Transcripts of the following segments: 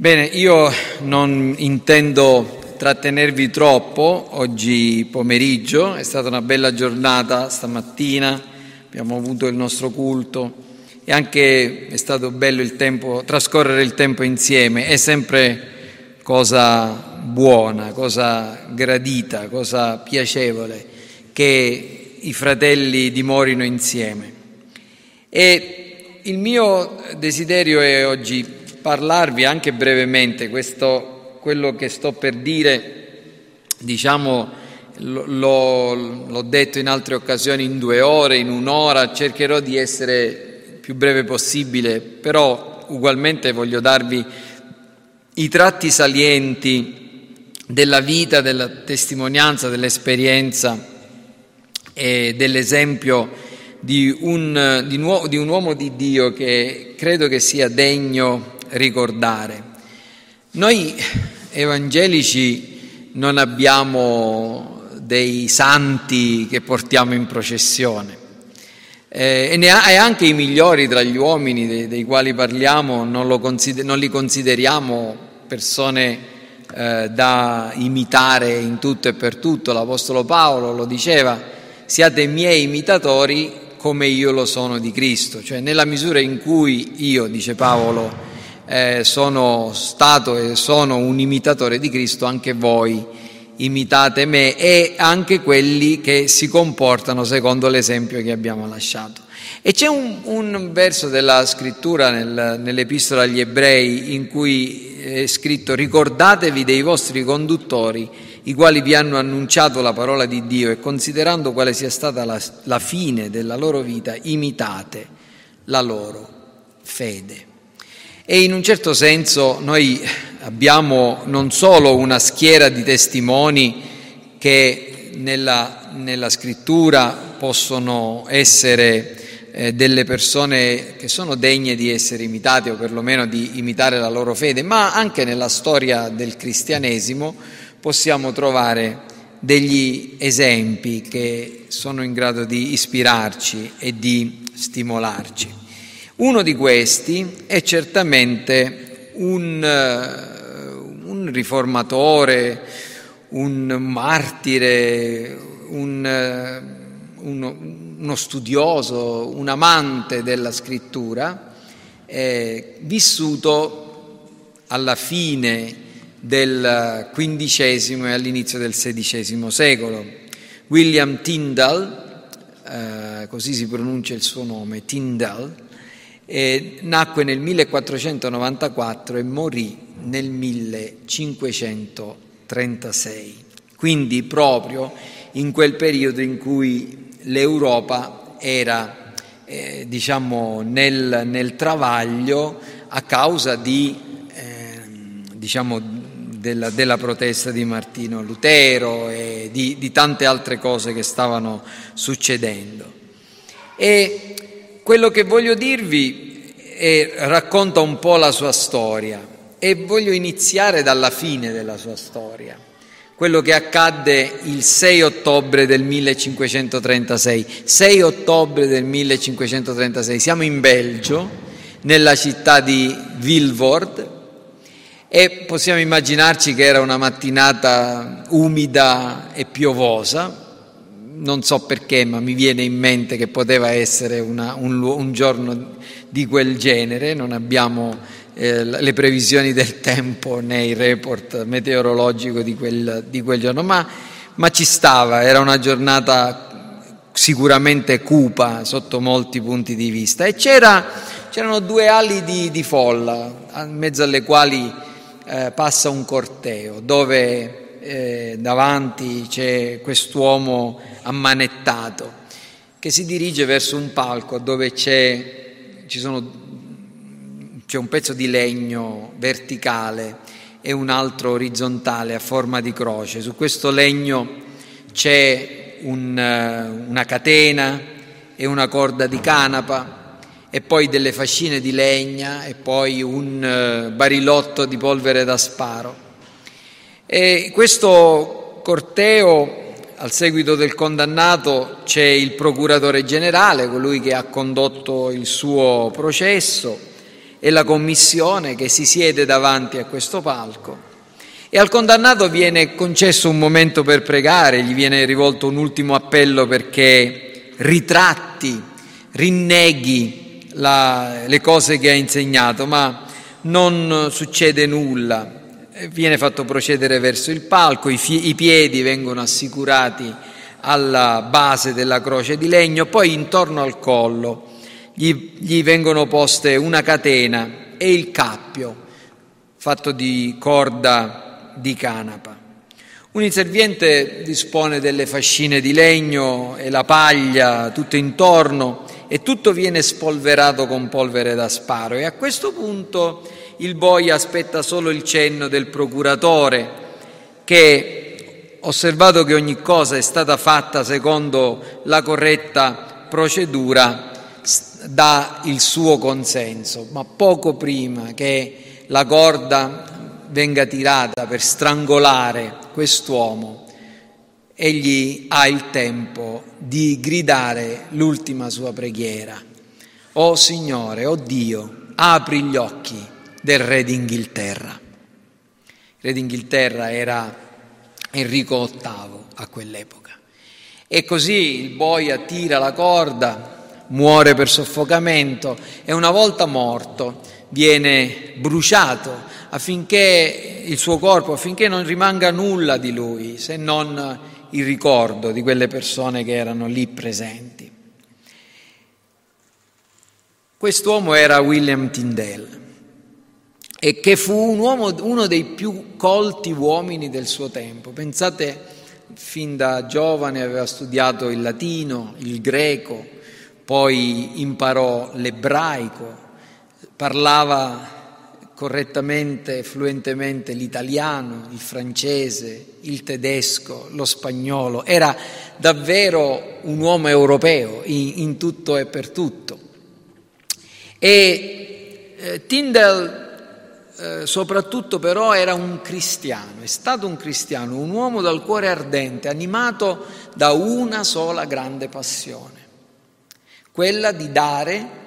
Bene, io non intendo trattenervi troppo oggi pomeriggio, è stata una bella giornata stamattina, abbiamo avuto il nostro culto. E anche è stato bello il tempo, trascorrere il tempo insieme, è sempre cosa buona, cosa gradita, cosa piacevole che i fratelli dimorino insieme. E il mio desiderio è oggi parlarvi anche brevemente questo, quello che sto per dire, diciamo, l'ho, l'ho detto in altre occasioni in due ore, in un'ora, cercherò di essere più breve possibile, però ugualmente voglio darvi i tratti salienti della vita, della testimonianza, dell'esperienza e dell'esempio di un, di, nuovo, di un uomo di Dio che credo che sia degno ricordare. Noi evangelici non abbiamo dei santi che portiamo in processione eh, e, ha, e, anche i migliori tra gli uomini dei, dei quali parliamo non, consider- non, li consideriamo persone eh, da imitare in tutto e per tutto. L'Apostolo Paolo lo diceva, siate miei imitatori come io lo sono di Cristo, cioè nella misura in cui io, dice Paolo, eh, sono stato e sono un imitatore di Cristo, anche voi imitate me e anche quelli che si comportano secondo l'esempio che abbiamo lasciato. E c'è un, un verso della scrittura nel, nell'epistola agli ebrei in cui è scritto ricordatevi dei vostri conduttori, i quali vi hanno annunciato la parola di Dio e considerando quale sia stata la, la fine della loro vita, imitate la loro fede. E in un certo senso noi abbiamo non solo una schiera di testimoni che nella, nella scrittura possono essere eh, delle persone che sono degne di essere imitate o perlomeno di imitare la loro fede, ma anche nella storia del cristianesimo possiamo trovare degli esempi che sono in grado di ispirarci e di stimolarci. Uno di questi è certamente un, eh, un riformatore, un martire, un, eh, uno, uno, studioso, un amante della scrittura, eh, vissuto alla fine del XV e all'inizio del XVI secolo. William Tyndall, eh, così si pronuncia il suo nome, Tyndall, eh, nacque nel 1494 e morì nel 1536, quindi proprio in quel periodo in cui l'Europa era eh, diciamo, nel, nel, travaglio a causa di, eh, diciamo, della, della, protesta di Martino Lutero e di, di tante altre cose che stavano succedendo. E quello che voglio dirvi è, racconta un po' la sua storia. E voglio iniziare dalla fine della sua storia, quello che accadde il 6 ottobre del 1536. 6 ottobre del 1536, siamo in Belgio, nella città di Vilvoord e possiamo immaginarci che era una mattinata umida e piovosa, non so perché, ma mi viene in mente che poteva essere una, un, un, giorno di quel genere, non abbiamo eh, le previsioni del tempo né il report meteorologico di quel, di quel giorno, ma, ma, ci stava, era una giornata sicuramente cupa sotto molti punti di vista. E c'era, c'erano due ali di, di folla, in mezzo alle quali eh, passa un corteo dove eh, davanti c'è quest'uomo ammanettato che si dirige verso un palco dove c'è, sono, c'è un pezzo di legno verticale e un altro orizzontale a forma di croce. Su questo legno c'è un, una catena e una corda di canapa e poi delle fascine di legna e poi un eh, barilotto di polvere da sparo. E questo corteo, al seguito del condannato, c'è il procuratore generale, colui che ha condotto il suo processo, e la commissione che si siede davanti a questo palco e al condannato viene concesso un momento per pregare, gli viene rivolto un ultimo appello perché ritratti, rinneghi la, le cose che ha insegnato, ma non succede nulla. Viene fatto procedere verso il palco, i, fie, i piedi vengono assicurati alla base della croce di legno, poi intorno al collo gli, gli vengono poste una catena e il cappio fatto di corda di canapa. Un inserviente dispone delle fascine di legno e la paglia tutto intorno e tutto viene spolverato con polvere da sparo e a questo punto il boia aspetta solo il cenno del procuratore che, osservato che ogni cosa è stata fatta secondo la corretta procedura, dà il suo consenso, ma poco prima che la corda venga tirata per strangolare quest'uomo, egli ha il tempo di gridare l'ultima sua preghiera. O Signore, o Dio, apri gli occhi del re d'Inghilterra. Il re d'Inghilterra era Enrico VIII a quell'epoca. E così il boia tira la corda, muore per soffocamento e una volta morto viene bruciato affinché il suo corpo, affinché non rimanga nulla di lui se non il ricordo di quelle persone che erano lì presenti. Quest'uomo era William Tyndale e che fu un uomo, uno dei più colti uomini del suo tempo. Pensate, fin da giovane aveva studiato il latino, il greco, poi imparò l'ebraico, parlava correttamente, fluentemente l'italiano, il francese, il tedesco, lo spagnolo, era davvero un uomo europeo in, in tutto e per tutto. E eh, Tyndall eh, soprattutto però era un cristiano, è stato un cristiano, un uomo dal cuore ardente, animato da una sola grande passione quella di dare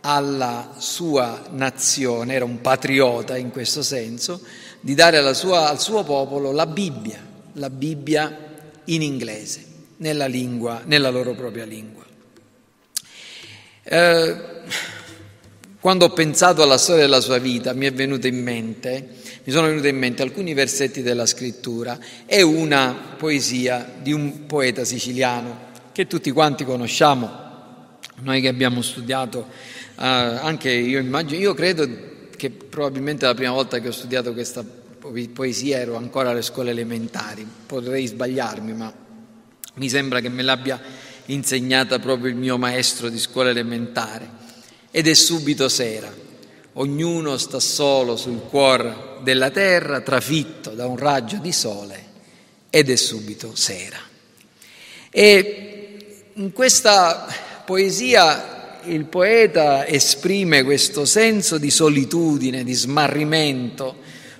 alla sua nazione, era un patriota in questo senso, di dare sua, al suo popolo la Bibbia, la Bibbia in inglese, nella, lingua, nella loro propria lingua. Eh, quando ho pensato alla storia della sua vita mi, mente, mi sono venuti in mente alcuni versetti della scrittura e una poesia di un poeta siciliano che tutti quanti conosciamo, noi che abbiamo studiato, eh, anche io immagino, io credo che probabilmente la prima volta che ho studiato questa poesia ero ancora alle scuole elementari, potrei sbagliarmi, ma mi sembra che me l'abbia insegnata proprio il mio maestro di scuola elementare. Ed è subito sera, ognuno sta solo sul cuore della terra, trafitto da un raggio di sole, ed è subito sera. E in questa poesia il poeta esprime questo senso di solitudine, di smarrimento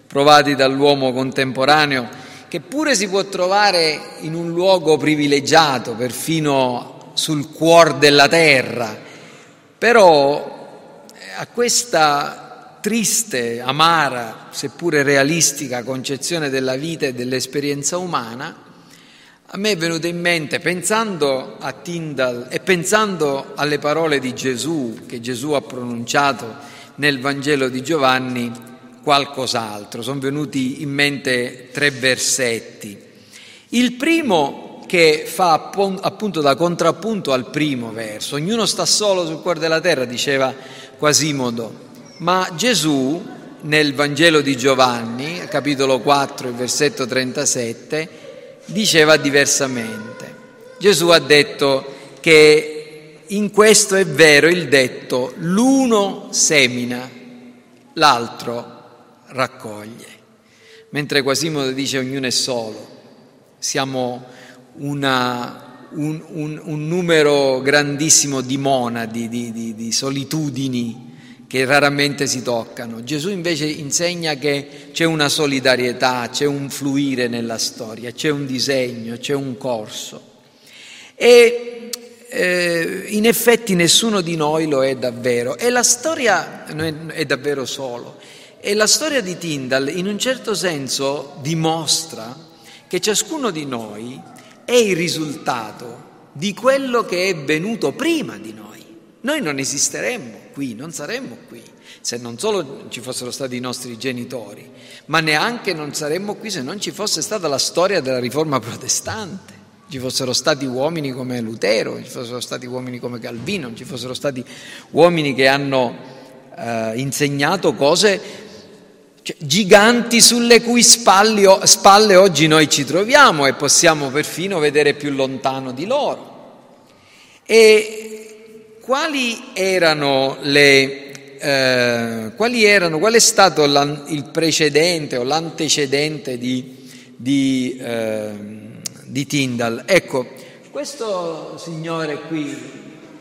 provati dall'uomo contemporaneo, che pure si può trovare in un luogo privilegiato, perfino sul cuore della terra, però eh, a questa triste, amara, seppure realistica concezione della vita e dell'esperienza umana, a me è venuto in mente, pensando a Tyndall e pensando alle parole di Gesù, che Gesù ha pronunciato nel Vangelo di Giovanni, qualcos'altro. Sono venuti in mente tre versetti. Il primo che fa appunto da contrappunto al primo verso, ognuno sta solo sul cuore della terra, diceva Quasimodo, ma Gesù nel Vangelo di Giovanni, capitolo 4, il versetto 37, diceva diversamente. Gesù ha detto che in questo è vero il detto, l'uno semina, l'altro raccoglie. Mentre Quasimodo dice ognuno è solo, siamo una, un, un, un, numero grandissimo di monadi, di, di, di solitudini che raramente si toccano. Gesù invece insegna che c'è una solidarietà, c'è un fluire nella storia, c'è un disegno, c'è un corso. E eh, in effetti nessuno di noi lo è davvero e la storia è davvero solo. E la storia di Tyndall in un certo senso dimostra che ciascuno di noi è il risultato di quello che è venuto prima di noi. Noi non esisteremmo qui, non saremmo qui se non solo ci fossero stati i nostri genitori, ma neanche non saremmo qui se non ci fosse stata la storia della riforma protestante ci fossero stati uomini come Lutero, ci fossero stati uomini come Calvino, ci fossero stati uomini che hanno eh, insegnato cose cioè, giganti sulle cui spalli, spalle oggi noi ci troviamo e possiamo perfino vedere più lontano di loro. E quali erano le... Eh, quali erano, qual è stato il precedente o l'antecedente di, di eh, di Tyndall. Ecco, questo signore qui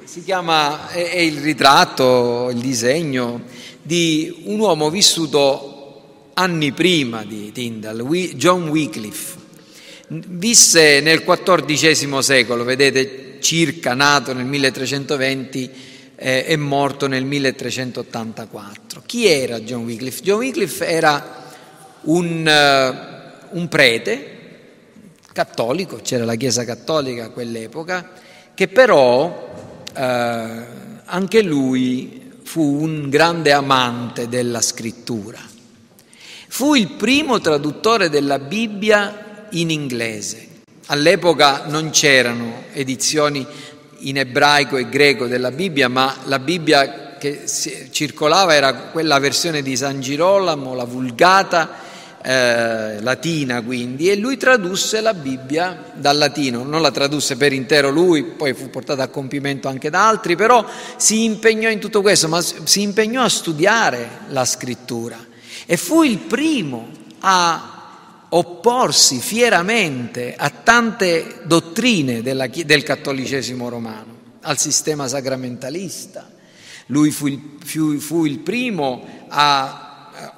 si chiama, è, è il ritratto, il disegno di un uomo vissuto anni prima di Tyndall, John Wycliffe. Visse nel XIV secolo, vedete, circa nato nel 1320 eh, e morto nel 1384. Chi era John Wycliffe? John Wycliffe era un, uh, un prete cattolico, c'era la Chiesa cattolica a quell'epoca, che però eh, anche lui fu un grande amante della scrittura. Fu il primo traduttore della Bibbia in inglese. All'epoca non c'erano edizioni in ebraico e greco della Bibbia, ma la Bibbia che circolava era quella versione di San Girolamo, la Vulgata, eh, latina quindi, e lui tradusse la Bibbia dal latino, non la tradusse per intero lui, poi fu portata a compimento anche da altri, però si impegnò in tutto questo, ma si impegnò a studiare la scrittura e fu il primo a opporsi fieramente a tante dottrine della, del cattolicesimo romano, al sistema sacramentalista. Lui fu il, fu, fu il primo a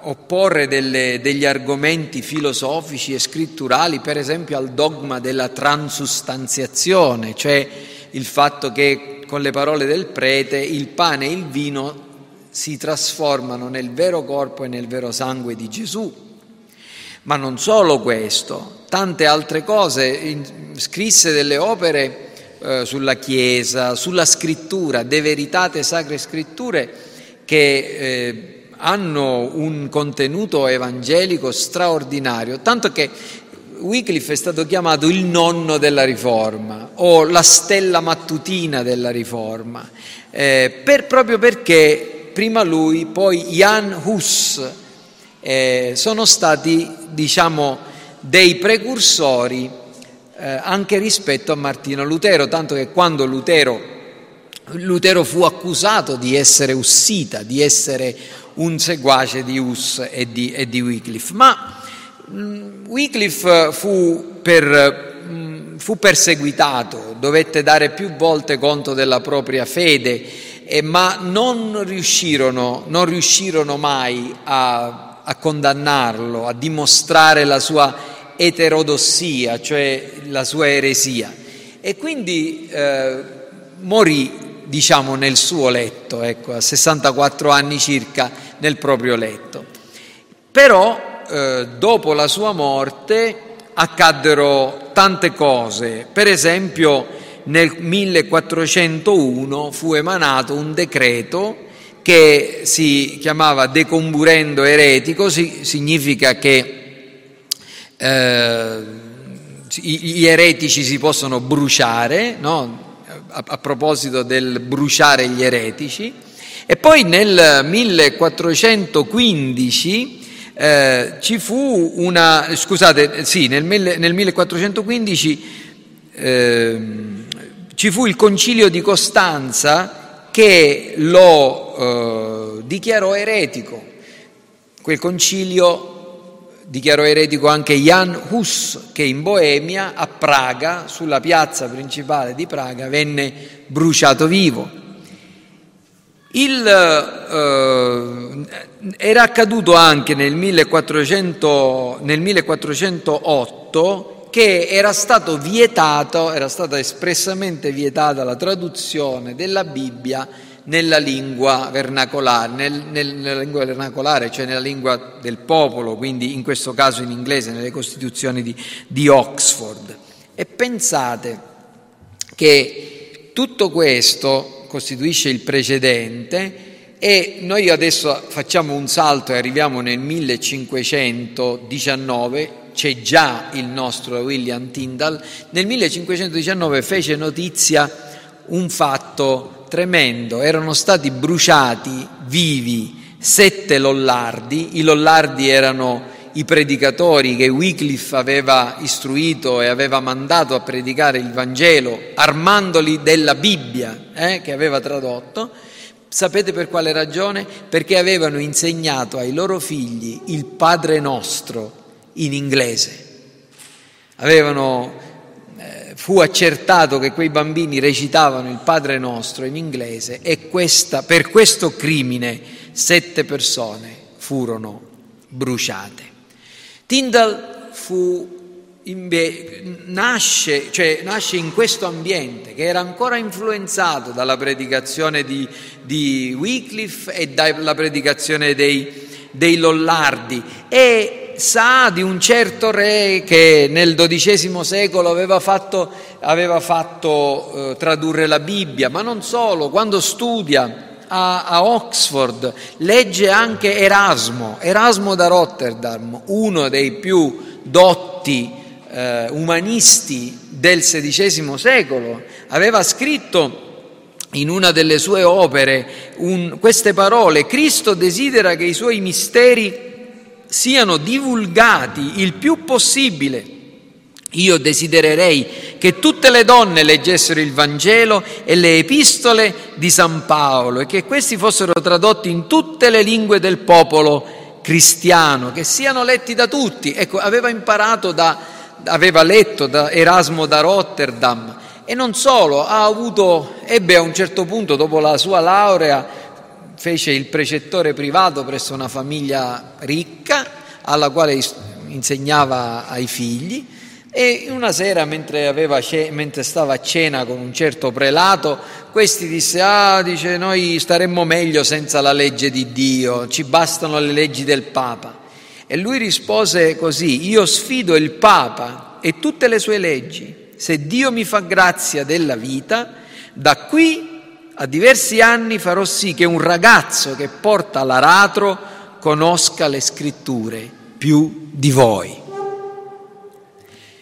opporre delle, degli argomenti filosofici e scritturali, per esempio al dogma della transustanziazione, cioè il fatto che con le parole del prete il pane e il vino si trasformano nel vero corpo e nel vero sangue di Gesù. Ma non solo questo, tante altre cose, scrisse delle opere eh, sulla Chiesa, sulla scrittura, De Veritate Sacre Scritture, che eh, hanno un contenuto evangelico straordinario, tanto che Wycliffe è stato chiamato il nonno della riforma o la stella mattutina della riforma, eh, per, proprio perché prima lui, poi Jan Hus eh, sono stati, diciamo, dei precursori eh, anche rispetto a Martino Lutero, tanto che quando Lutero, Lutero fu accusato di essere ussita, di essere un seguace di Hus e di, e di Wycliffe. Ma mh, mm, Wycliffe fu, per, mh, mm, fu, perseguitato, dovette dare più volte conto della propria fede, eh, ma non riuscirono, non riuscirono mai a, a condannarlo, a dimostrare la sua eterodossia, cioè la sua eresia. E quindi eh, morì diciamo nel suo letto, ecco, a 64 anni circa nel proprio letto. Però eh, dopo la sua morte accaddero tante cose, per esempio nel 1401 fu emanato un decreto che si chiamava decomburendo eretico, si, significa che eh, gli eretici si possono bruciare, no? a, a proposito del bruciare gli eretici, e poi nel 1415 eh, ci fu una, scusate, sì, nel, nel 1415 eh, ci fu il concilio di Costanza che lo eh, dichiarò eretico. Quel concilio dichiarò eretico anche Jan Hus, che in Boemia, a Praga, sulla piazza principale di Praga, venne bruciato vivo. Il, eh, era accaduto anche nel, 1400, nel 1408 che era stato vietato, era stata espressamente vietata la traduzione della Bibbia nella lingua vernacolare, nel, nel, nella lingua vernacolare, cioè nella lingua del popolo, quindi in questo caso in inglese, nelle costituzioni di, di Oxford. E pensate che tutto questo costituisce il precedente e noi adesso facciamo un salto e arriviamo nel 1519, c'è già il nostro William Tyndall, nel 1519 fece notizia un fatto tremendo, erano stati bruciati vivi sette lollardi, i lollardi erano i predicatori che Wycliffe aveva istruito e aveva mandato a predicare il Vangelo, armandoli della Bibbia eh, che aveva tradotto, Sapete per quale ragione? Perché avevano insegnato ai loro figli il Padre nostro in inglese. Avevano, eh, fu accertato che quei bambini recitavano il Padre nostro in inglese e questa, per questo crimine sette persone furono bruciate. Tyndall fu nasce, cioè, nasce, in questo ambiente che era ancora influenzato dalla predicazione di, di Wycliffe e dalla predicazione dei, dei Lollardi e sa di un certo re che nel XII secolo aveva fatto, aveva fatto eh, tradurre la Bibbia, ma non solo, quando studia a, a, Oxford legge anche Erasmo, Erasmo da Rotterdam, uno dei più dotti eh, umanisti del XVI secolo, aveva scritto in una delle sue opere un, queste parole, Cristo desidera che i suoi misteri siano divulgati il più possibile. Io desidererei che tutte le donne leggessero il Vangelo e le epistole di San Paolo e che questi fossero tradotti in tutte le lingue del popolo cristiano, che siano letti da tutti. Ecco, aveva imparato da, aveva letto da Erasmo da Rotterdam e non solo, avuto, ebbe a un certo punto, dopo la sua laurea, fece il precettore privato presso una famiglia ricca alla quale insegnava ai figli e una sera mentre, aveva, mentre, stava a cena con un certo prelato, questi disse, ah, dice, noi staremmo meglio senza la legge di Dio, ci bastano le leggi del Papa. E lui rispose così, io sfido il Papa e tutte le sue leggi, se Dio mi fa grazia della vita, da qui a diversi anni farò sì che un ragazzo che porta l'aratro conosca le scritture più di voi.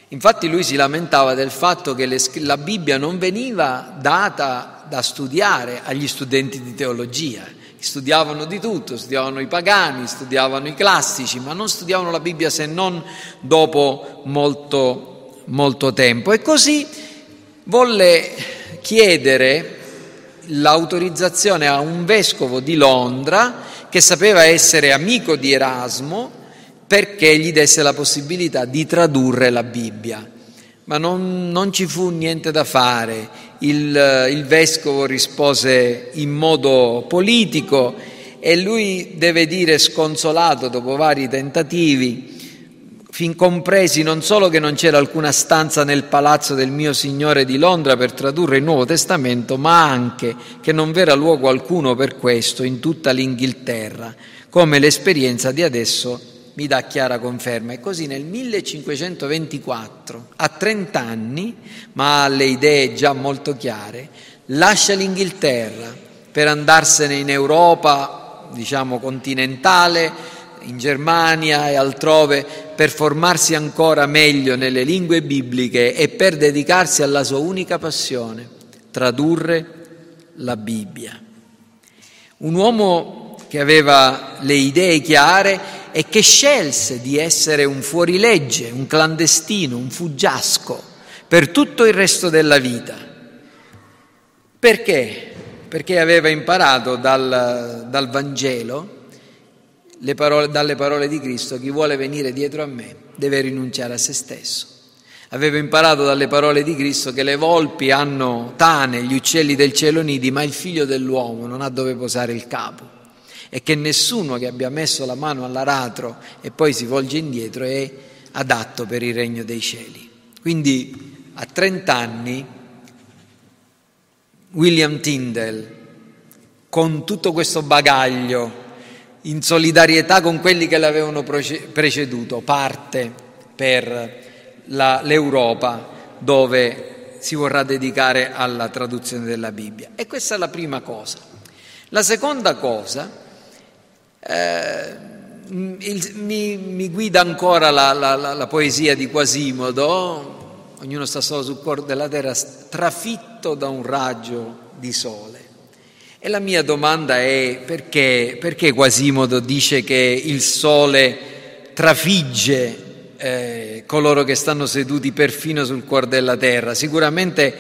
Infatti lui si lamentava del fatto che le, la Bibbia non veniva data da studiare agli studenti di teologia, studiavano di tutto, studiavano i pagani, studiavano i classici, ma non studiavano la Bibbia se non dopo molto, molto tempo. E così volle chiedere l'autorizzazione a un vescovo di Londra che sapeva essere amico di Erasmo perché gli desse la possibilità di tradurre la Bibbia ma non, non, ci fu niente da fare. Il, il, vescovo rispose in modo politico e lui deve dire sconsolato dopo vari tentativi, fin compresi non solo che non c'era alcuna stanza nel palazzo del mio Signore di Londra per tradurre il Nuovo Testamento, ma anche che non v'era luogo alcuno per questo in tutta l'Inghilterra, come l'esperienza di adesso mi dà chiara conferma. E così nel 1524, a 30 anni, ma ha le idee già molto chiare, lascia l'Inghilterra per andarsene in Europa, diciamo continentale, in Germania e altrove, per formarsi ancora meglio nelle lingue bibliche e per dedicarsi alla sua unica passione, tradurre la Bibbia. Un uomo che aveva le idee chiare e che scelse di essere un fuorilegge, un clandestino, un fuggiasco per tutto il resto della vita. Perché? Perché aveva imparato dal, dal Vangelo, parole, dalle parole di Cristo, chi vuole venire dietro a me deve rinunciare a se stesso. Aveva imparato dalle parole di Cristo che le volpi hanno tane, gli uccelli del cielo nidi, ma il figlio dell'uomo non ha dove posare il capo e che nessuno che abbia messo la mano all'aratro e poi si volge indietro è adatto per il regno dei cieli. Quindi a 30 anni William Tyndall, con tutto questo bagaglio, in solidarietà con quelli che l'avevano preceduto, parte per la, l'Europa dove si vorrà dedicare alla traduzione della Bibbia. E questa è la prima cosa. La seconda cosa, eh, il, mi, mi, guida ancora la, la, la, poesia di Quasimodo, ognuno sta solo sul cuore della terra, trafitto da un raggio di sole. E la mia domanda è perché, perché Quasimodo dice che il sole trafigge eh, coloro che stanno seduti perfino sul cuore della terra. Sicuramente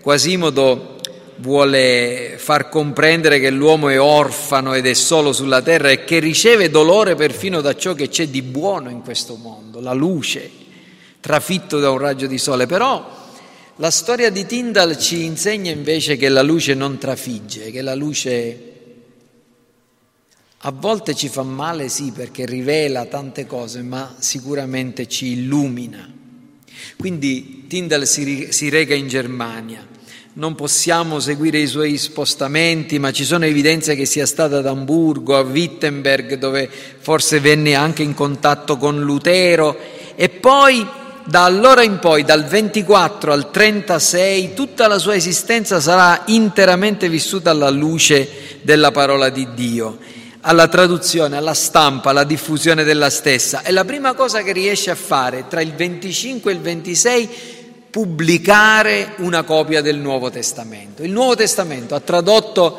Quasimodo vuole far comprendere che l'uomo è orfano ed è solo sulla terra e che riceve dolore perfino da ciò che c'è di buono in questo mondo, la luce, trafitto da un raggio di sole. Però la storia di Tyndall ci insegna invece che la luce non trafigge, che la luce a volte ci fa male, sì, perché rivela tante cose, ma sicuramente ci illumina. Quindi Tyndall si, si reca in Germania. Non possiamo seguire i suoi spostamenti, ma ci sono evidenze che sia stata ad Amburgo, a Wittenberg, dove forse venne anche in contatto con Lutero, e poi da allora in poi, dal 24 al 36, tutta la sua esistenza sarà interamente vissuta alla luce della parola di Dio alla traduzione, alla stampa, alla diffusione della stessa. E la prima cosa che riesce a fare tra il 25 e il 26 pubblicare una copia del Nuovo Testamento. Il Nuovo Testamento ha tradotto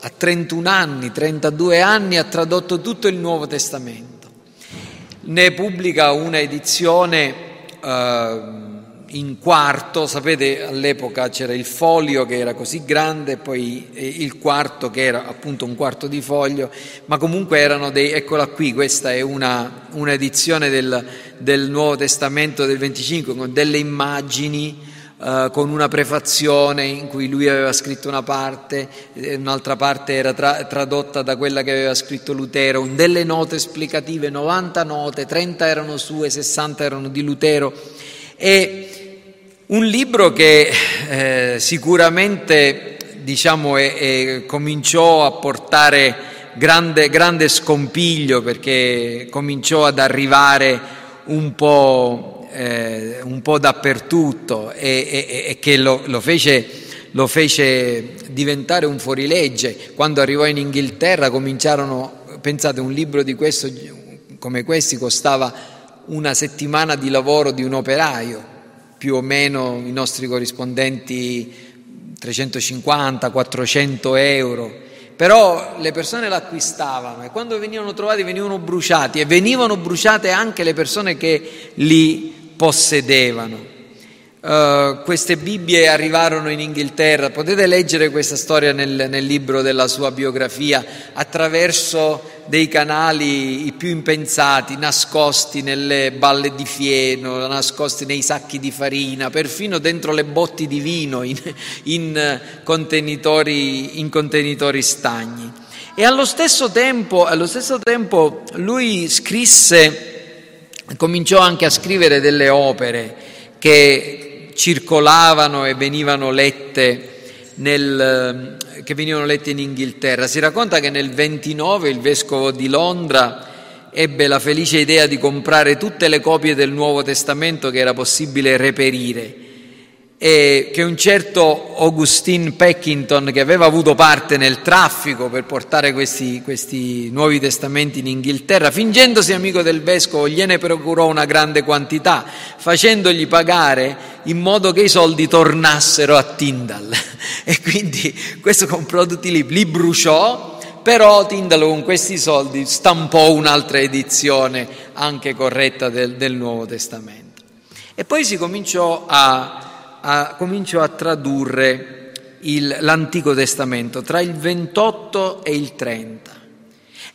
a 31 anni, 32 anni, ha tradotto tutto il Nuovo Testamento. Ne pubblica una edizione in quarto, sapete all'epoca c'era il foglio che era così grande poi il quarto che era appunto un quarto di foglio, ma comunque erano dei, eccola qui, questa è una, un'edizione del, del, Nuovo Testamento del 25 con delle immagini, Uh, con una prefazione in cui lui aveva scritto una parte, un'altra parte era tra, tradotta da quella che aveva scritto Lutero, delle note esplicative, 90 note, 30 erano sue, 60 erano di Lutero. E un libro che eh, sicuramente diciamo, è, è, cominciò a portare grande, grande, scompiglio perché cominciò ad arrivare un po', eh, un po dappertutto e, e, e che lo, lo, fece, lo fece diventare un fuorilegge. Quando arrivò in Inghilterra cominciarono, pensate, un libro questo, come questi costava una settimana di lavoro di un operaio più o meno i nostri corrispondenti 350, 400 euro, però le persone l'acquistavano e quando venivano trovati venivano bruciati e venivano bruciate anche le persone che li possedevano. Uh, queste Bibbie arrivarono in Inghilterra, potete leggere questa storia nel, nel libro della sua biografia attraverso dei canali i più impensati, nascosti nelle balle di fieno, nascosti nei sacchi di farina, perfino dentro le botti di vino in, in, contenitori, in contenitori, stagni. E allo stesso, tempo, allo stesso tempo lui scrisse, cominciò anche a scrivere delle opere che circolavano e venivano lette nel, che venivano lette in Inghilterra. Si racconta che nel 29 il vescovo di Londra ebbe la felice idea di comprare tutte le copie del Nuovo Testamento che era possibile reperire e che un certo Augustine Peckington, che aveva avuto parte nel traffico per portare questi, questi, nuovi testamenti in Inghilterra, fingendosi amico del vescovo, gliene procurò una grande quantità, facendogli pagare in modo che i soldi tornassero a Tyndall. E quindi questo comprò tutti i libri, li bruciò, però Tyndall con questi soldi stampò un'altra edizione anche corretta del, del Nuovo Testamento. E poi si cominciò a a, cominciò a tradurre il, l'Antico Testamento tra il 28 e il 30.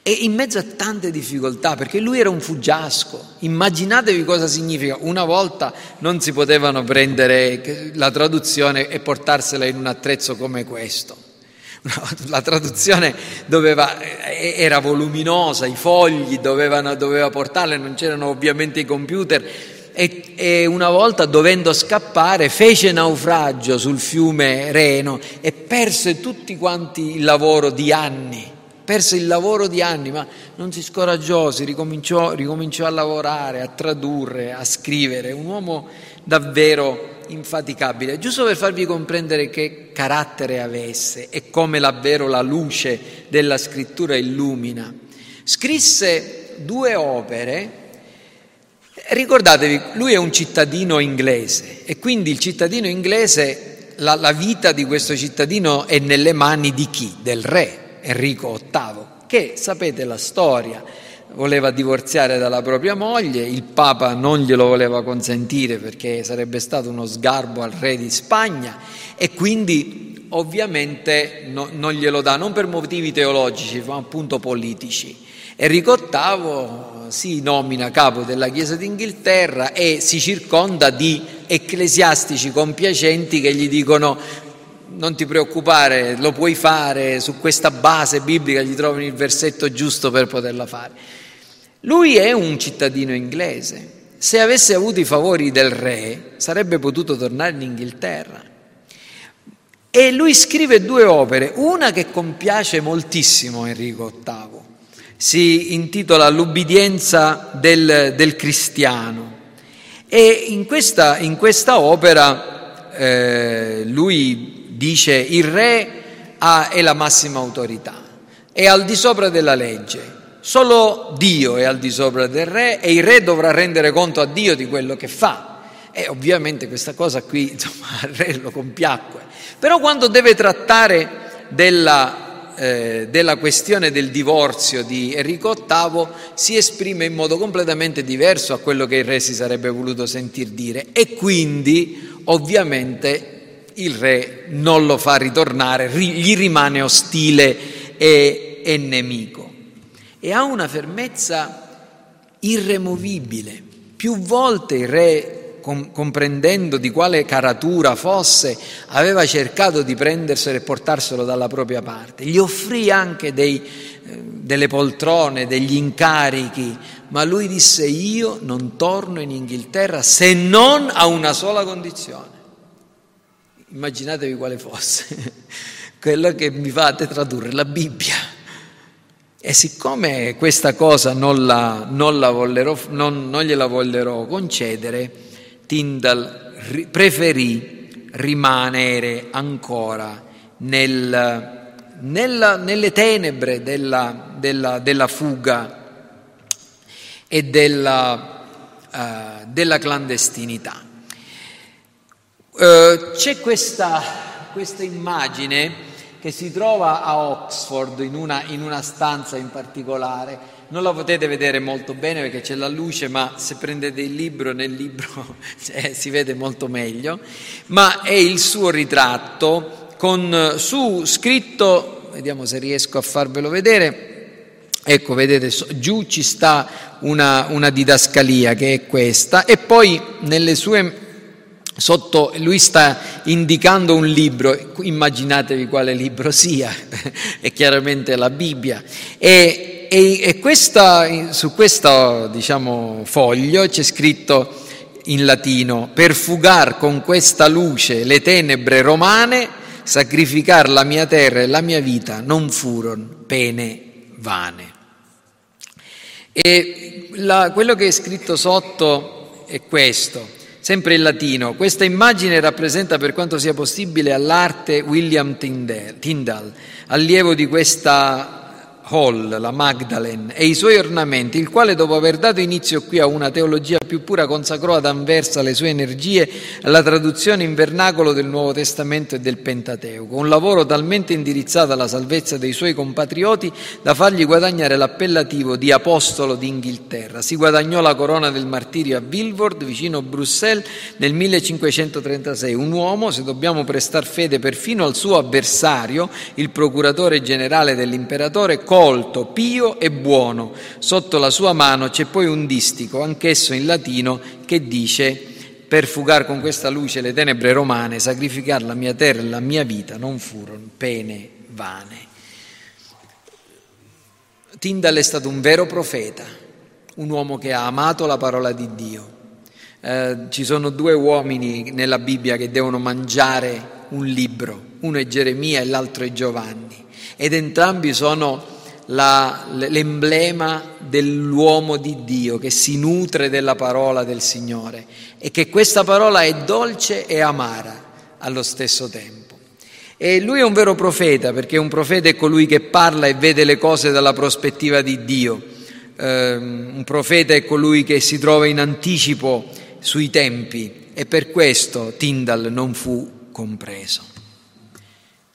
E in mezzo a tante difficoltà, perché lui era un fuggiasco, immaginatevi cosa significa. Una volta non si potevano prendere la traduzione e portarsela in un attrezzo come questo. La traduzione doveva, era voluminosa, i fogli dovevano, doveva portarla, non c'erano ovviamente i computer e, e, una volta dovendo scappare fece naufragio sul fiume Reno e perse tutti quanti il lavoro di anni, perse il lavoro di anni, ma non si scoraggiò, si ricominciò, ricominciò a lavorare, a tradurre, a scrivere, un uomo davvero infaticabile, giusto per farvi comprendere che carattere avesse e come davvero la luce della scrittura illumina. Scrisse due opere, ricordatevi, lui è un cittadino inglese e quindi il cittadino inglese, la, la vita di questo cittadino è nelle mani di chi? Del re Enrico VIII, che sapete la storia voleva divorziare dalla propria moglie, il Papa non glielo voleva consentire perché sarebbe stato uno sgarbo al re di Spagna e quindi ovviamente no, non glielo dà, non per motivi teologici ma appunto politici. Enrico VIII si nomina capo della Chiesa d'Inghilterra e si circonda di ecclesiastici compiacenti che gli dicono non ti preoccupare, lo puoi fare, su questa base biblica gli trovano il versetto giusto per poterla fare. Lui è un cittadino inglese. Se avesse avuto i favori del re, sarebbe potuto tornare in Inghilterra. E lui scrive due opere, una che compiace moltissimo Enrico VIII, si intitola L'ubbidienza del, del cristiano. E in questa, in questa opera eh, lui dice il re ha, è la massima autorità, è al di sopra della legge Solo Dio è al di sopra del re e il re dovrà rendere conto a Dio di quello che fa. E ovviamente questa cosa qui, insomma, al re lo compiacque. Però quando deve trattare della, eh, della questione del divorzio di Enrico VIII si esprime in modo completamente diverso a quello che il re si sarebbe voluto sentir dire e quindi ovviamente il re non lo fa ritornare, gli rimane ostile e, e nemico e ha una fermezza irremovibile. Più volte il re, com- comprendendo di quale caratura fosse, aveva cercato di prenderselo e portarselo dalla propria parte. Gli offrì anche dei, eh, delle poltrone, degli incarichi, ma lui disse io non torno in Inghilterra se non a una sola condizione. Immaginatevi quale fosse, quello che mi fate tradurre la Bibbia. E siccome questa cosa non, la, non, la vollero, non, non gliela vollero concedere, Tyndall preferì rimanere ancora nel, nella, nelle tenebre della, della, della fuga e della, uh, della clandestinità. Uh, c'è questa, questa immagine che si trova a Oxford in una, in una, stanza in particolare. Non la potete vedere molto bene perché c'è la luce, ma se prendete il libro, nel libro eh, si vede molto meglio. Ma è il suo ritratto con su scritto, vediamo se riesco a farvelo vedere. Ecco, vedete, giù ci sta una, una didascalia che è questa, e poi nelle sue Sotto, lui sta indicando un libro, immaginatevi quale libro sia, è chiaramente la Bibbia. E, e, e questa, su questo diciamo, foglio c'è scritto in latino, per fugar con questa luce le tenebre romane, sacrificar la mia terra e la mia vita non furono pene vane. E la, quello che è scritto sotto è questo. Sempre in latino, questa immagine rappresenta per quanto sia possibile all'arte William Tyndall, allievo di questa Hall, la Magdalene, e i suoi ornamenti, il quale dopo aver dato inizio qui a una teologia più pura consacrò ad Anversa le sue energie alla traduzione in vernacolo del Nuovo Testamento e del Pentateuco, un lavoro talmente indirizzato alla salvezza dei suoi compatrioti da fargli guadagnare l'appellativo di Apostolo d'Inghilterra. Si guadagnò la corona del martirio a Vilvord, vicino Bruxelles, nel 1536, un uomo, se dobbiamo prestar fede perfino al suo avversario, il procuratore generale dell'imperatore, colto, pio e buono. Sotto la sua mano c'è poi un distico, anch'esso in latino, che dice per fugare con questa luce le tenebre romane, sacrificare la mia terra e la mia vita non furono pene vane. Tyndall è stato un vero profeta, un uomo che ha amato la parola di Dio. Eh, ci sono due uomini nella Bibbia che devono mangiare un libro, uno è Geremia e l'altro è Giovanni, ed entrambi sono la, l'emblema dell'uomo di Dio che si nutre della parola del Signore e che questa parola è dolce e amara allo stesso tempo. E lui è un vero profeta perché un profeta è colui che parla e vede le cose dalla prospettiva di Dio. Eh, un profeta è colui che si trova in anticipo sui tempi e per questo Tyndall non fu compreso.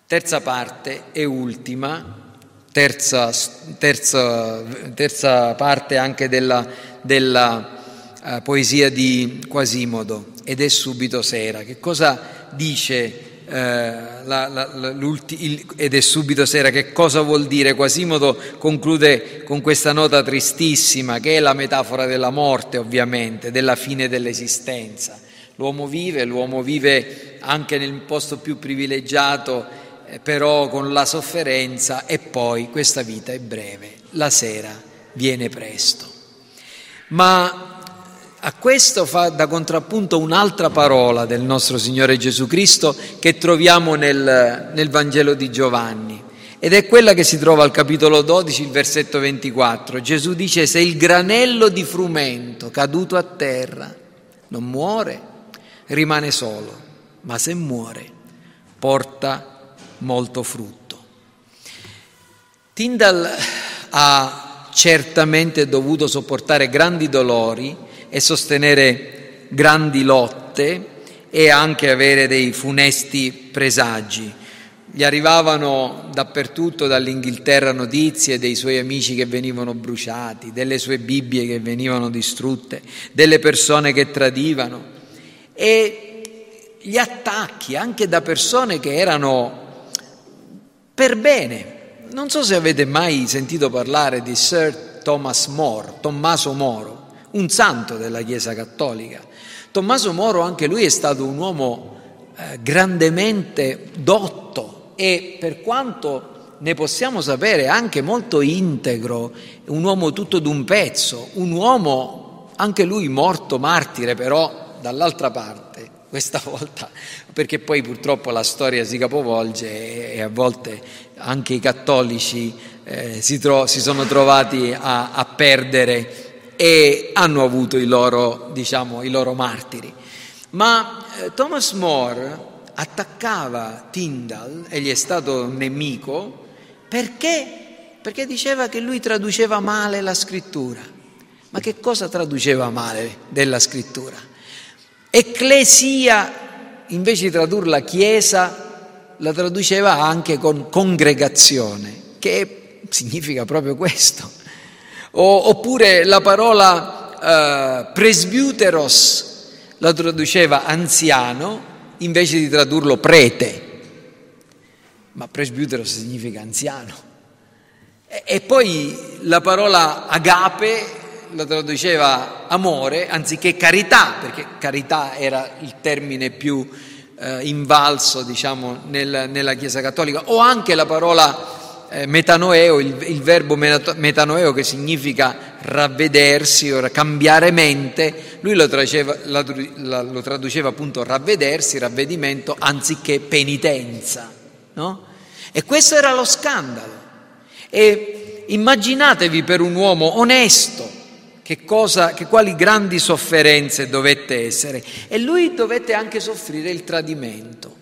Terza parte e ultima terza, terza, terza parte anche della, della uh, poesia di Quasimodo, ed è subito sera. Che cosa dice uh, la, la, il, ed è subito sera? Che cosa vuol dire? Quasimodo conclude con questa nota tristissima, che è la metafora della morte, ovviamente, della fine dell'esistenza. L'uomo vive, l'uomo vive anche nel posto più privilegiato però con la sofferenza e poi questa vita è breve, la sera viene presto. Ma a questo fa da contrappunto un'altra parola del nostro Signore Gesù Cristo che troviamo nel, nel Vangelo di Giovanni ed è quella che si trova al capitolo 12, il versetto 24. Gesù dice se il granello di frumento caduto a terra non muore, rimane solo, ma se muore porta molto frutto. Tyndall ha certamente dovuto sopportare grandi dolori e sostenere grandi lotte e anche avere dei funesti presagi. Gli arrivavano dappertutto dall'Inghilterra notizie dei suoi amici che venivano bruciati, delle sue Bibbie che venivano distrutte, delle persone che tradivano e gli attacchi anche da persone che erano per bene. Non so se avete mai sentito parlare di Sir Thomas More, Tommaso Moro, un santo della Chiesa Cattolica. Tommaso Moro anche lui è stato un uomo eh, grandemente dotto e per quanto ne possiamo sapere anche molto integro, un uomo tutto d'un pezzo, un uomo anche lui morto martire però dall'altra parte questa volta, perché poi purtroppo la storia si capovolge e, a volte anche i cattolici eh, si, tro- si, sono trovati a, a, perdere e hanno avuto i loro, diciamo, i loro martiri. Ma eh, Thomas More attaccava Tyndall, e gli è stato nemico, perché? Perché diceva che lui traduceva male la scrittura. Ma che cosa traduceva male della scrittura? Ecclesia, invece di tradurla chiesa, la traduceva anche con congregazione, che significa proprio questo. O, oppure la parola uh, presbyteros la traduceva anziano invece di tradurlo prete. Ma presbyteros significa anziano. E, e poi la parola agape la traduceva amore anziché carità, perché carità era il termine più eh, invalso diciamo, nel, nella Chiesa Cattolica, o anche la parola eh, metanoeo, il, il, verbo metanoeo che significa ravvedersi o cambiare mente, lui lo traduceva, la, la, lo traduceva appunto ravvedersi, ravvedimento, anziché penitenza. No? E questo era lo scandalo. E immaginatevi per un uomo onesto, che, cosa, che quali grandi sofferenze dovette essere e lui dovette anche soffrire il tradimento.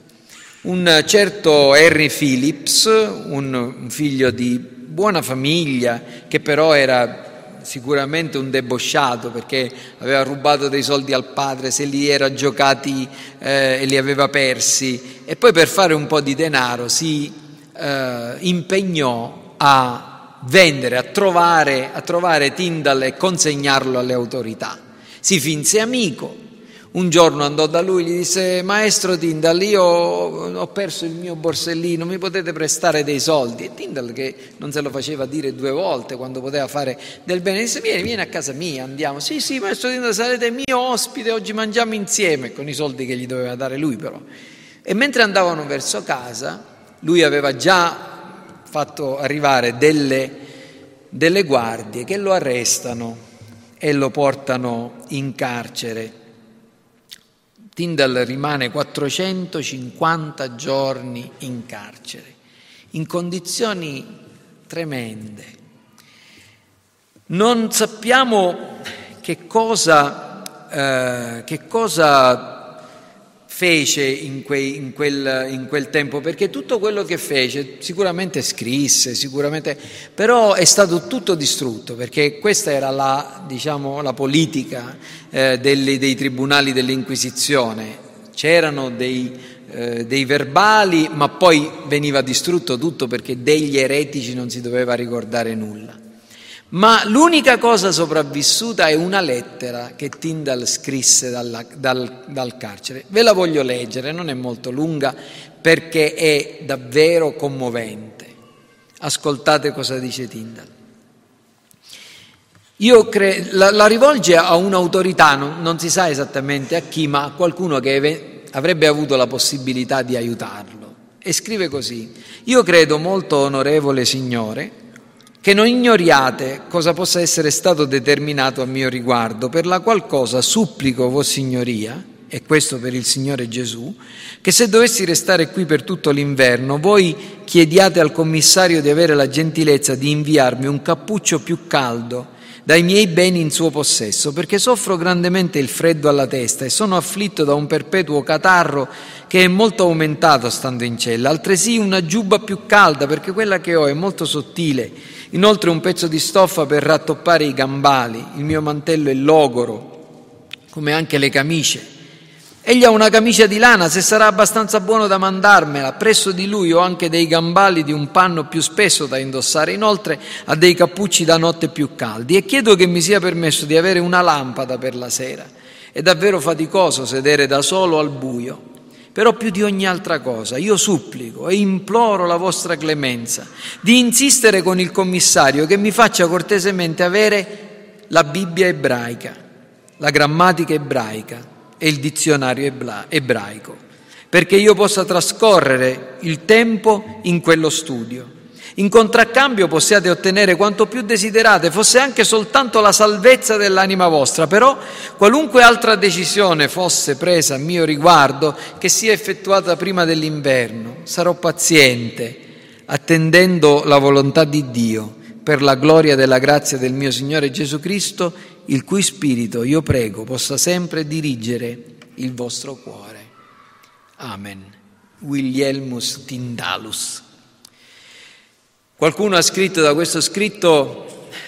Un certo Henry Phillips, un, figlio di buona famiglia, che però era sicuramente un debosciato perché aveva rubato dei soldi al padre, se li era giocati eh, e li aveva persi e poi per fare un po' di denaro si eh, impegnò a vendere, a trovare, a trovare Tyndall e consegnarlo alle autorità. Si finse amico. Un giorno andò da lui e gli disse, maestro Tyndall, io ho perso il mio borsellino, mi potete prestare dei soldi? E Tyndall, che non se lo faceva dire due volte quando poteva fare del bene, disse, vieni, vieni a casa mia, andiamo. Sì, sì, maestro Tyndall, sarete mio ospite, oggi mangiamo insieme, con i soldi che gli doveva dare lui però. E mentre andavano verso casa, lui aveva già fatto arrivare delle, delle guardie che lo arrestano e lo portano in carcere Tyndall rimane 450 giorni in carcere, in condizioni tremende. Non sappiamo che cosa, eh, che cosa fece in, quei, in, quel, in, quel, tempo, perché tutto quello che fece sicuramente scrisse, sicuramente, però è stato tutto distrutto, perché questa era la, diciamo, la politica eh, dei, dei, tribunali dell'Inquisizione. C'erano dei, eh, dei verbali, ma poi veniva distrutto tutto perché degli eretici non si doveva ricordare nulla. Ma l'unica cosa sopravvissuta è una lettera che Tyndall scrisse dalla, dal, dal carcere. Ve la voglio leggere, non è molto lunga perché è davvero commovente. Ascoltate cosa dice Tyndall. Cre- la, la, rivolge a un'autorità, non, non, si sa esattamente a chi, ma a qualcuno che avrebbe avuto la possibilità di aiutarlo. E scrive così, io credo molto onorevole Signore, che non ignoriate cosa possa essere stato determinato a mio riguardo, per la qual cosa supplico Vossignoria, e questo per il Signore Gesù, che se dovessi restare qui per tutto l'inverno, voi chiediate al commissario di avere la gentilezza di inviarmi un cappuccio più caldo dai miei beni in suo possesso, perché soffro grandemente il freddo alla testa e sono afflitto da un perpetuo catarro che è molto aumentato stando in cella, altresì una giubba più calda, perché quella che ho è molto sottile Inoltre un pezzo di stoffa per rattoppare i gambali, il mio mantello è logoro, come anche le camicie. Egli ha una camicia di lana, se sarà abbastanza buono da mandarmela. Presso di lui ho anche dei gambali di un panno più spesso da indossare. Inoltre ha dei cappucci da notte più caldi. E chiedo che mi sia permesso di avere una lampada per la sera. È davvero faticoso sedere da solo al buio. Però più di ogni altra cosa io supplico e imploro la vostra clemenza di insistere con il commissario che mi faccia cortesemente avere la Bibbia ebraica, la grammatica ebraica e il dizionario ebraico, perché io possa trascorrere il tempo in quello studio in contraccambio possiate ottenere quanto più desiderate, fosse anche soltanto la salvezza dell'anima vostra, però qualunque altra decisione fosse presa a mio riguardo, che sia effettuata prima dell'inverno, sarò paziente, attendendo la volontà di Dio, per la gloria della grazia del mio Signore Gesù Cristo, il cui spirito, io prego, possa sempre dirigere il vostro cuore. Amen. Willielmus Tindalus. Qualcuno ha scritto da questo scritto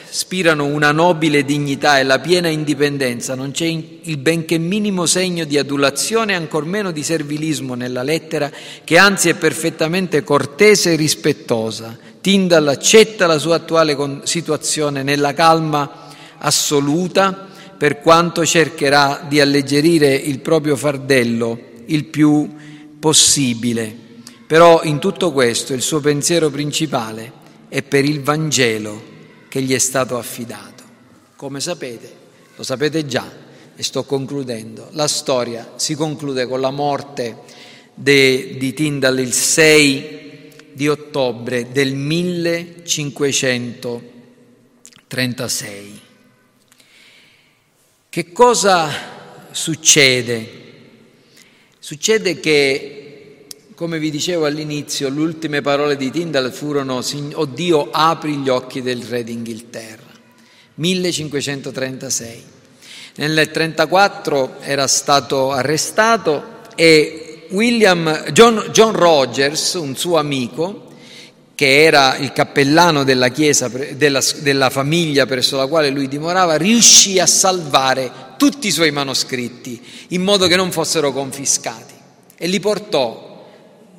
spirano una nobile dignità e la piena indipendenza, non c'è il benché minimo segno di adulazione, ancor meno di servilismo nella lettera, che anzi è perfettamente cortese e rispettosa. Tyndall accetta la sua attuale situazione nella calma assoluta, per quanto cercherà di alleggerire il proprio fardello il più possibile. Però in tutto questo il suo pensiero principale è per il Vangelo che gli è stato affidato. Come sapete, lo sapete già e sto concludendo, la storia si conclude con la morte de, di Tyndall il 6 di ottobre del 1536. Che cosa succede? Succede che come vi dicevo all'inizio, le ultime parole di Tyndall furono «O Dio, apri gli occhi del re d'Inghilterra», 1536. Nel 1934 era stato arrestato e William, John, John Rogers, un suo amico, che era il cappellano della chiesa, della, della famiglia presso la quale lui dimorava, riuscì a salvare tutti i suoi manoscritti in modo che non fossero confiscati e li portò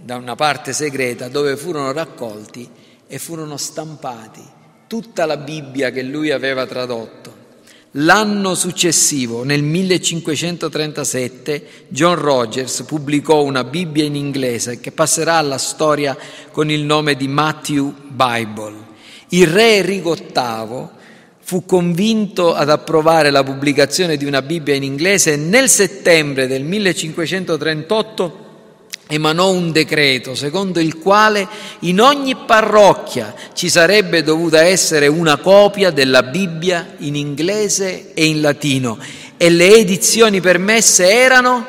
da una parte segreta dove furono raccolti e furono stampati tutta la Bibbia che lui aveva tradotto. L'anno successivo, nel 1537, John Rogers pubblicò una Bibbia in inglese che passerà alla storia con il nome di Matthew Bible. Il re Enrico VIII fu convinto ad approvare la pubblicazione di una Bibbia in inglese e nel settembre del 1538 emanò un decreto secondo il quale in ogni parrocchia ci sarebbe dovuta essere una copia della Bibbia in inglese e in latino e le edizioni permesse erano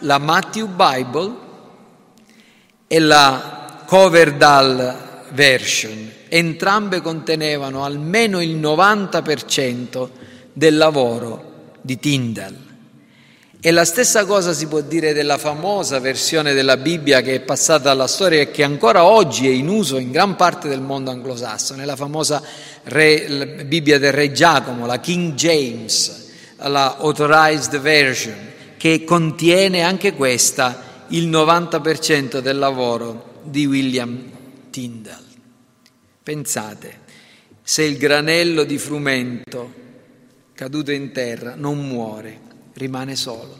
la Matthew Bible e la Coverdale Version. Entrambe contenevano almeno il 90% del lavoro di Tyndall. E la stessa cosa si può dire della famosa versione della Bibbia che è passata alla storia e che ancora oggi è in uso in gran parte del mondo anglosassone, la famosa re, la Bibbia del Re Giacomo, la King James, la Authorized Version, che contiene anche questa il 90% del lavoro di William Tyndall. Pensate, se il granello di frumento caduto in terra non muore, rimane solo,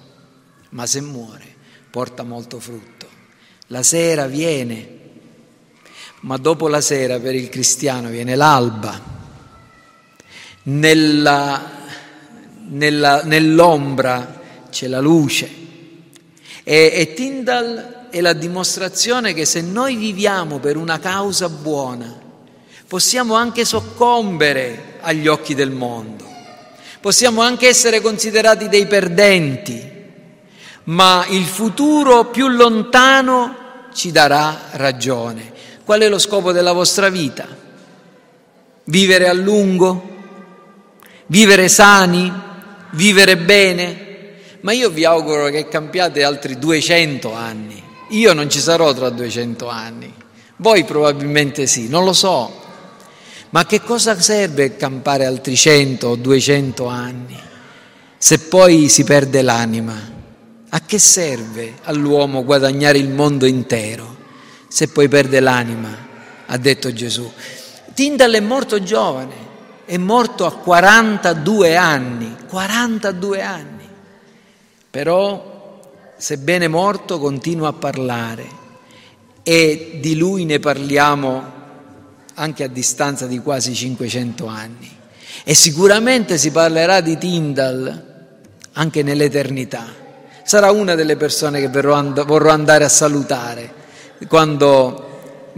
ma se muore porta molto frutto. La sera viene, ma dopo la sera per il cristiano viene l'alba. Nella, nella, nell'ombra c'è la luce. E, e Tyndall è la dimostrazione che se noi viviamo per una causa buona, possiamo anche soccombere agli occhi del mondo Possiamo anche essere considerati dei perdenti, ma il futuro più lontano ci darà ragione. Qual è lo scopo della vostra vita? Vivere a lungo? Vivere sani? Vivere bene? Ma io vi auguro che cambiate altri 200 anni. Io non ci sarò tra 200 anni. Voi probabilmente sì, non lo so. Ma che cosa serve campare altri 100 o 200 anni se poi si perde l'anima? A che serve all'uomo guadagnare il mondo intero se poi perde l'anima? Ha detto Gesù. Tyndall è morto giovane, è morto a 42 anni, 42 anni. Però, sebbene morto, continua a parlare e di lui ne parliamo anche a distanza di quasi 500 anni. E sicuramente si parlerà di Tyndall anche nell'eternità. Sarà una delle persone che vorrò andare a salutare quando,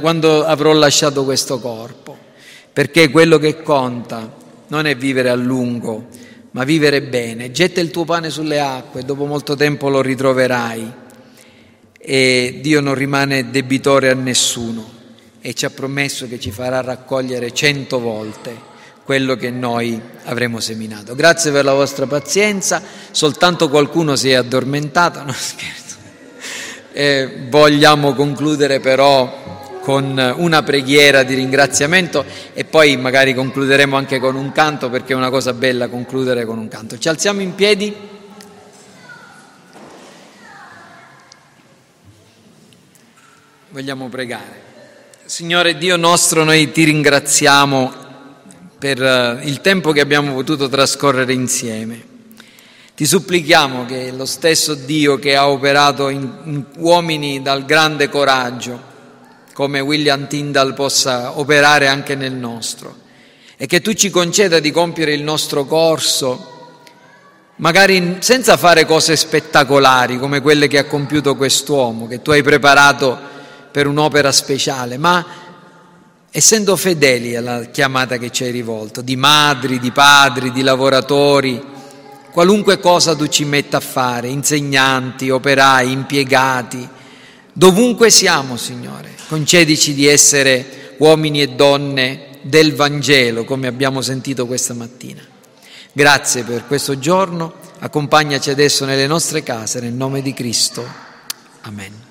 quando avrò lasciato questo corpo, perché quello che conta non è vivere a lungo, ma vivere bene. Getta il tuo pane sulle acque, dopo molto tempo lo ritroverai e Dio non rimane debitore a nessuno e ci ha promesso che ci farà raccogliere cento volte quello che noi avremo seminato. Grazie per la vostra pazienza, soltanto qualcuno si è addormentato, no scherzo. E vogliamo concludere però con una preghiera di ringraziamento e poi magari concluderemo anche con un canto perché è una cosa bella concludere con un canto. Ci alziamo in piedi. Vogliamo pregare. Signore Dio nostro, noi ti ringraziamo per eh, il tempo che abbiamo potuto trascorrere insieme. Ti supplichiamo che lo stesso Dio che ha operato in, in uomini dal grande coraggio, come William Tyndall, possa operare anche nel nostro e che tu ci conceda di compiere il nostro corso, magari senza fare cose spettacolari come quelle che ha compiuto quest'uomo, che tu hai preparato per un'opera speciale, ma essendo fedeli alla chiamata che ci hai rivolto, di madri, di padri, di lavoratori, qualunque cosa tu ci metta a fare, insegnanti, operai, impiegati, dovunque siamo, Signore, concedici di essere uomini e donne del Vangelo, come abbiamo sentito questa mattina. Grazie per questo giorno, accompagnaci adesso nelle nostre case, nel nome di Cristo. Amen.